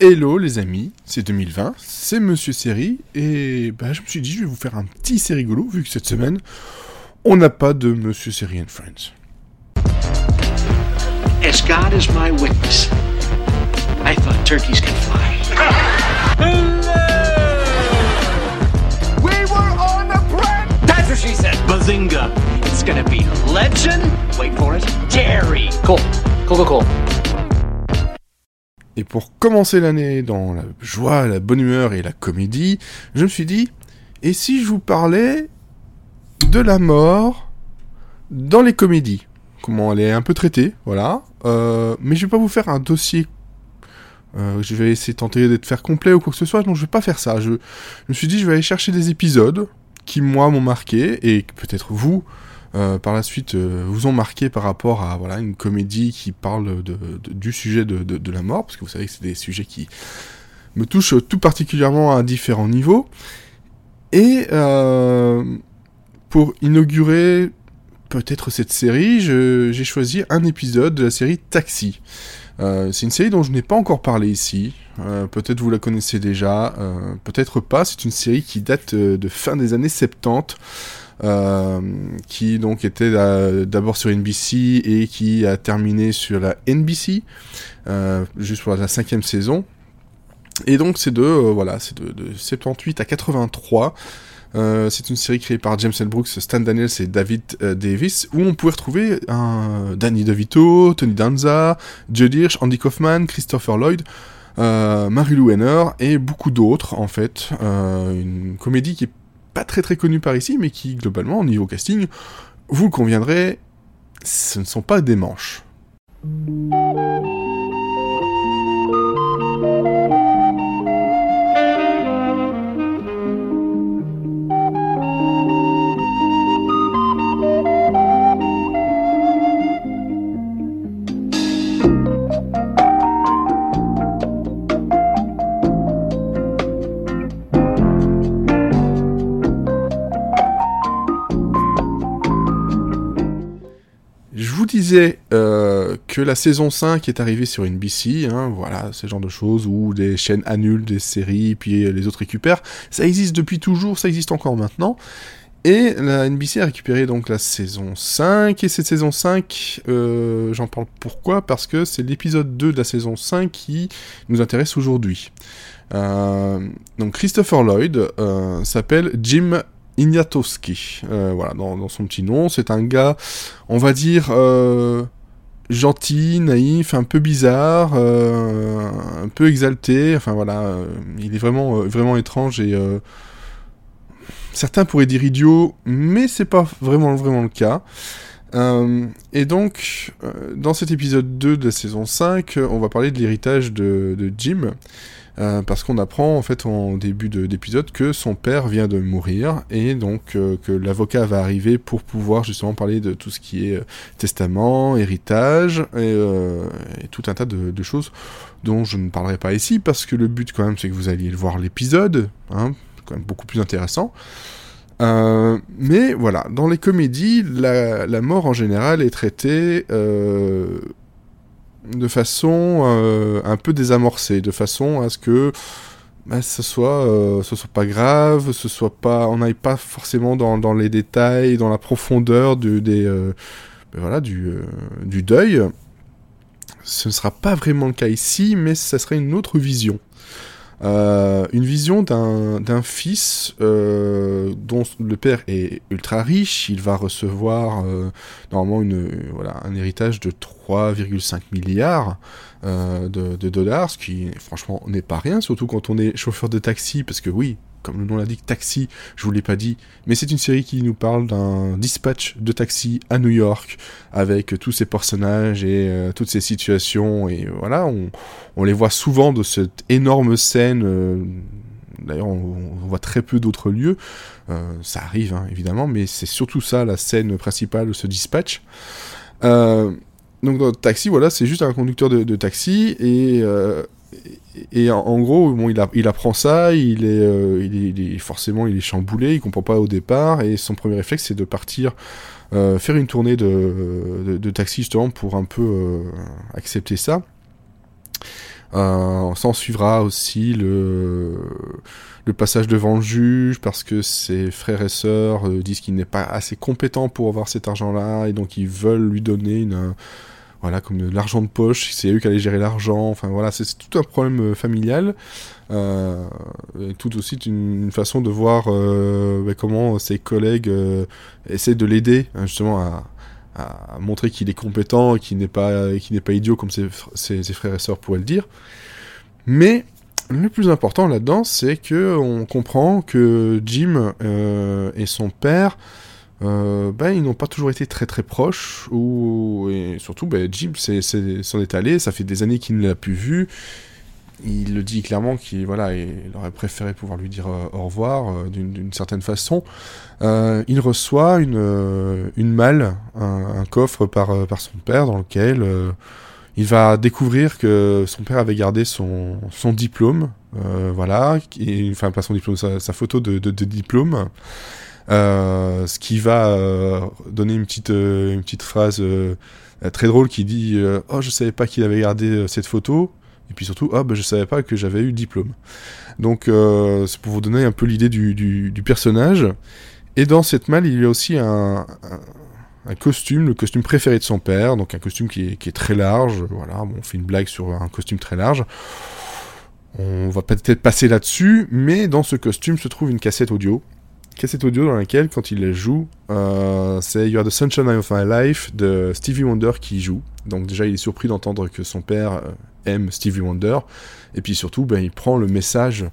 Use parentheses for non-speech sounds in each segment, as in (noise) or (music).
Hello les amis, c'est 2020, c'est Monsieur Série, et bah, je me suis dit je vais vous faire un petit série rigolo, vu que cette semaine, on n'a pas de Monsieur Série and Friends. As God is my witness, I thought turkeys could fly. We were on a prank! That's what she said. Bazinga! It's gonna be legend. Wait for it. Jerry. Cool. Cool, cool, cool. Et pour commencer l'année dans la joie, la bonne humeur et la comédie, je me suis dit, et si je vous parlais de la mort dans les comédies? Comment elle est un peu traitée, voilà. Euh, mais je vais pas vous faire un dossier. euh, je vais essayer de tenter d'être faire complet ou quoi que ce soit. Non, je vais pas faire ça. Je, je me suis dit, je vais aller chercher des épisodes qui moi m'ont marqué et peut-être vous, euh, par la suite, euh, vous ont marqué par rapport à voilà une comédie qui parle du sujet de, la mort, parce que vous savez que c'est des sujets qui me touchent tout particulièrement à différents niveaux. Et euh, pour inaugurer peut-être cette série, j'ai choisi un épisode de la série Taxi. C'est une série dont je n'ai pas encore parlé ici. Peut-être vous la connaissez déjà, peut-être pas. C'est une série qui date de fin des années 70, euh, qui donc était euh, d'abord sur NBC et qui a terminé sur la NBC, euh, juste pour la cinquième saison. Et donc c'est de euh, voilà, c'est de, de 78 à 83. Euh, c'est une série créée par James L. Brooks, Stan Daniels et David euh, Davis, où on pouvait retrouver Danny DeVito, Tony Danza, Judd Hirsch, Andy Kaufman, Christopher Lloyd, euh, Mary-Lou Henner et beaucoup d'autres en fait. Euh, une comédie qui est pas très très connue par ici, mais qui globalement au niveau casting, vous conviendrez, ce ne sont pas des manches. Euh, que la saison 5 est arrivée sur NBC, hein, voilà, ce genre de choses où des chaînes annulent des séries, puis les autres récupèrent. Ça existe depuis toujours, ça existe encore maintenant. Et la NBC a récupéré donc la saison 5, et cette saison 5, euh, j'en parle pourquoi? Parce que c'est l'épisode 2 de la saison 5 qui nous intéresse aujourd'hui. Euh, donc Christopher Lloyd s'appelle Jim Ignatowski, euh, voilà, dans, son petit nom. C'est un gars, on va dire, euh, gentil, naïf, un peu bizarre, euh, un peu exalté. Enfin voilà, il est vraiment, étrange et certains pourraient dire idiot, mais c'est pas vraiment, le cas. Et donc, dans cet épisode 2 de la saison 5, euh, on va parler de l'héritage de Jim. Euh, parce qu'on apprend en fait en début de- d'épisode que son père vient de mourir et donc euh, que l'avocat va arriver pour pouvoir justement parler de tout ce qui est euh, testament, héritage et, tout un tas de, choses dont je ne parlerai pas ici parce que le but quand même c'est que vous alliez voir l'épisode, hein, quand même beaucoup plus intéressant. Mais voilà, dans les comédies, la, mort en général est traitée de façon euh, un peu désamorcée, de façon à ce que bah, ce soit, euh, soit pas grave, ce soit pas, on n'aille pas forcément dans, les détails, dans la profondeur du, des, euh, ben voilà, du, du deuil. Ce ne sera pas vraiment le cas ici, mais ça serait une autre vision. Euh, une vision d'un d'un fils euh, dont le père est ultra riche, il va recevoir euh, normalement une, voilà, un héritage de 3,5 milliards euh, de, de dollars, ce qui franchement n'est pas rien, surtout quand on est chauffeur de taxi, parce que oui, comme le nom l'indique, taxi, je vous l'ai pas dit, mais c'est une série qui nous parle d'un dispatch de taxi à New York, avec tous ces personnages et euh, toutes ces situations, et voilà, on, les voit souvent de cette énorme scène. euh, D'ailleurs, on, voit très peu d'autres lieux. Euh, ça arrive, hein, évidemment, mais c'est surtout ça la scène principale, ce dispatch. Donc, dans Taxi, voilà, c'est juste un conducteur de, de taxi et, et, en, en gros, bon, il, apprend ça, euh, il, est, forcément, il est chamboulé, il comprend pas au départ et son premier réflexe, c'est de partir euh, faire une tournée de, taxi justement pour un peu euh, accepter ça. Euh, S'en suivra aussi le, passage devant le juge parce que ses frères et sœurs disent qu'il n'est pas assez compétent pour avoir cet argent-là et donc ils veulent lui donner une voilà comme de l'argent de poche c'est eux qui allaient gérer l'argent enfin voilà c'est tout un problème euh, familial. Euh, tout aussi une, une façon de voir euh, bah, comment ses collègues euh, essaient de l'aider hein, justement à, montrer qu'il est compétent qu'il n'est pas qu'il n'est pas idiot comme ses, fr- ses, ses frères et sœurs pourraient le dire. Mais le plus important là-dedans, c'est que on comprend que Jim euh, et son père, euh, ben, ils n'ont pas toujours été très très proches, ou et surtout, ben, Jim s'en est allé, ça fait des années qu'il ne l'a plus vu. Il le dit clairement qu'il voilà, il aurait préféré pouvoir lui dire euh, au revoir euh, d'une certaine façon. Euh, il reçoit une, une malle, un, coffre par, par son père dans lequel il va découvrir que son père avait gardé son, son diplôme, voilà, et, enfin pas son diplôme, sa, photo de, diplôme, ce qui va euh, donner une petite, euh, phrase euh, euh, très drôle qui dit euh, Oh, je savais pas qu'il avait gardé euh, cette photo, et puis surtout, oh, bah, je savais pas que j'avais eu le diplôme. Donc, euh, c'est pour vous donner un peu l'idée du, personnage. Et dans cette malle, il y a aussi un, costume, le costume préféré de son père, donc un costume qui est, très large. Voilà, on fait une blague sur un costume très large. On va peut-être passer là-dessus, mais dans ce costume se trouve une cassette audio. Cassette audio dans laquelle, quand il joue, euh, c'est You Are the Sunshine of My Life de Stevie Wonder qui joue. Donc déjà, il est surpris d'entendre que son père euh, aime Stevie Wonder. Et puis surtout, ben, il prend le message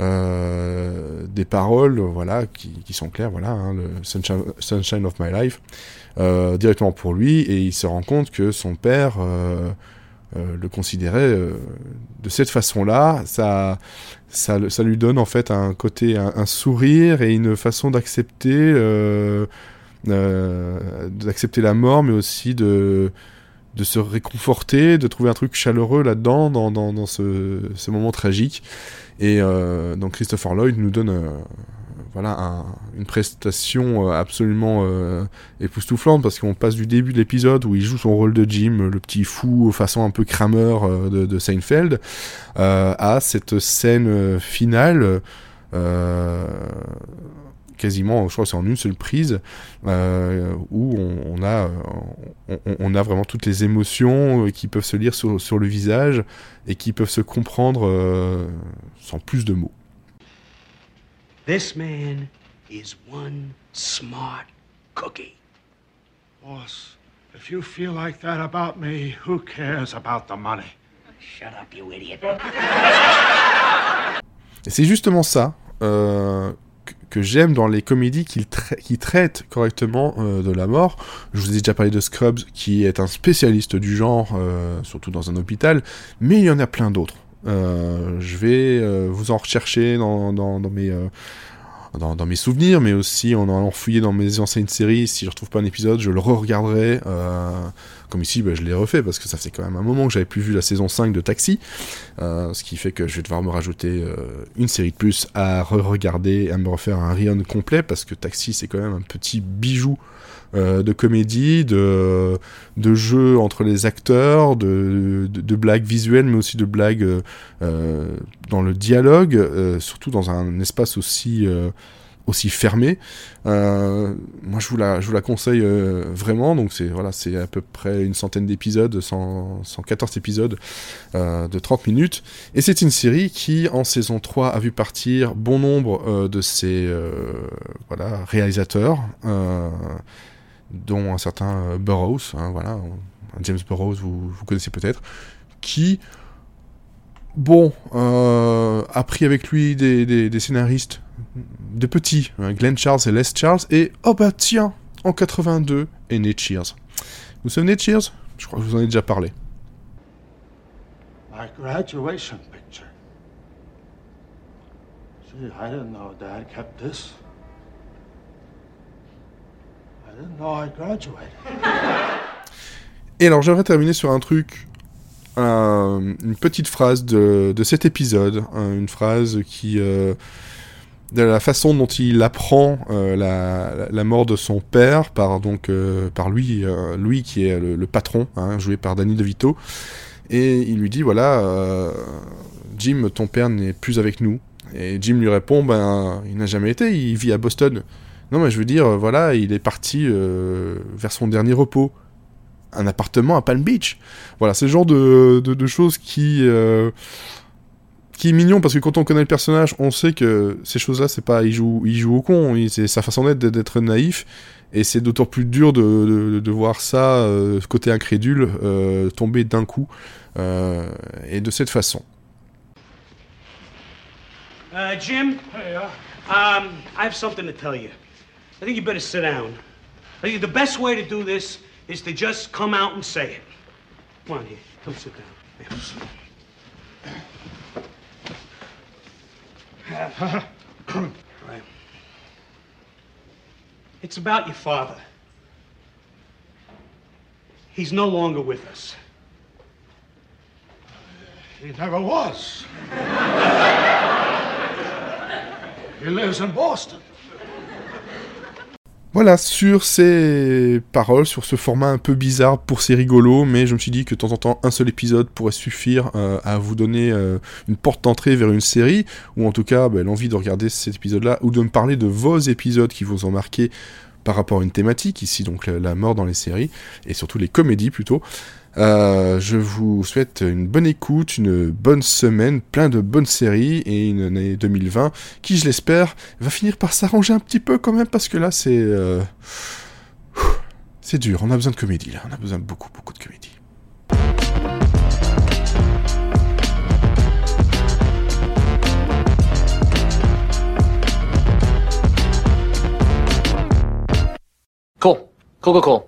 euh, des paroles, voilà, qui, sont claires, voilà, hein, le Sunshine, of My Life, directement pour lui, et il se rend compte que son père euh, le considérait euh, de cette façon-là. Ça, ça, ça lui donne en fait un côté, un, sourire et une façon d'accepter, euh, d'accepter la mort, mais aussi de de se réconforter, de trouver un truc chaleureux là-dedans, dans, dans, ce, ce moment tragique. Et donc Christopher Lloyd nous donne voilà un- une prestation euh, absolument euh, époustouflante parce qu'on passe du début de l'épisode où il joue son rôle de Jim, le petit fou façon un peu crameur euh, de, Seinfeld, euh, à cette scène euh, finale. euh, quasiment, je crois que c'est en une seule prise, euh, où on, a, euh, on, a vraiment toutes les émotions euh, qui peuvent se lire sur, le visage et qui peuvent se comprendre euh, sans plus de mots. This man is one smart cookie. Boss, if you feel like that about me, who cares about the money? Shut up, you idiot. C'est justement ça euh, que- que j'aime dans les comédies qui, tra- qui traitent correctement euh, de la mort. Je vous ai déjà parlé de Scrubs, qui est un spécialiste du genre, euh, surtout dans un hôpital, mais il y en a plein d'autres. Euh, je vais euh, vous en rechercher dans, mes... euh, dans, mes souvenirs, mais aussi en allant fouiller dans mes anciennes séries. Si je retrouve pas un épisode, je le re-regarderai. comme ici, bah, je l'ai refait parce que ça fait quand même un moment que j'avais plus vu la saison 5 de Taxi. Ce qui fait que je vais devoir me rajouter une série de plus à re-regarder, à me refaire un Rion complet parce que Taxi c'est quand même un petit bijou euh, de comédie, de, de jeu entre les acteurs, de, de, blagues visuelles mais aussi de blagues euh, euh, dans le dialogue, surtout dans un espace aussi aussi fermé. Moi, je vous la, je vous la conseille vraiment. Donc, c'est voilà, à peu près une centaine d'épisodes, 100 114 épisodes de 30 minutes. Et c'est une série qui, en saison 3, a vu partir bon nombre de ses voilà, réalisateurs, dont un certain euh, Burroughs, hein, voilà, James Burroughs, vous, vous connaissez peut-être, qui, bon, euh, a pris avec lui des, des, des scénaristes de petits, hein, Glenn Charles et Les Charles, et oh bah tiens, en 82 est né Cheers. Vous vous souvenez de Cheers Je crois que je vous en ai déjà parlé. My graduation picture. Gee, I didn't know Dad kept this. Et alors j'aimerais terminer sur un truc, une petite phrase de, de cet épisode, hein, une phrase qui, euh, de la façon dont il apprend euh, la, la- mort de son père par donc euh, par lui, lui qui est le, patron, hein, joué par Danny DeVito, et il lui dit voilà, Jim, ton père n'est plus avec nous. Et Jim lui répond ben il n'a jamais été, il vit à Boston. Non mais je veux dire voilà, il est parti euh, vers son dernier repos, un appartement à Palm Beach. Voilà, c'est le genre de, de, de choses qui euh, qui est mignon parce que quand on connaît le personnage, on sait que ces choses-là, c'est pas il joue, il joue au con, il- c'est sa façon d'être d'être naïf, et c'est d'autant plus dur de, de, de voir ça, euh, ce côté incrédule, euh, tomber d'un coup, euh, et de cette façon. Uh, Jim? Um, I have something to tell you. I think you better sit down. I think the best way to do this is to just come out and say it. Come on, here. Come sit down. Right. It's about your father. He's no longer with us. He never was. (laughs) he lives in Boston. Voilà, sur ces paroles, sur ce format un peu bizarre pour ces rigolos, mais je me suis dit que de temps en temps, un seul épisode pourrait suffire euh, à vous donner euh, une porte d'entrée vers une série, ou en tout cas ben, l'envie de regarder cet épisode-là, ou de me parler de vos épisodes qui vous ont marqué par rapport à une thématique, ici donc la mort dans les séries, et surtout les comédies plutôt. Euh, je vous souhaite une bonne écoute, une bonne semaine, plein de bonnes séries et une année 2020 qui, je l'espère, va finir par s'arranger un petit peu quand même parce que là c'est euh, c'est dur. On a besoin de comédie là, on a besoin de beaucoup beaucoup de comédie. Cool. Cool, cool, cool.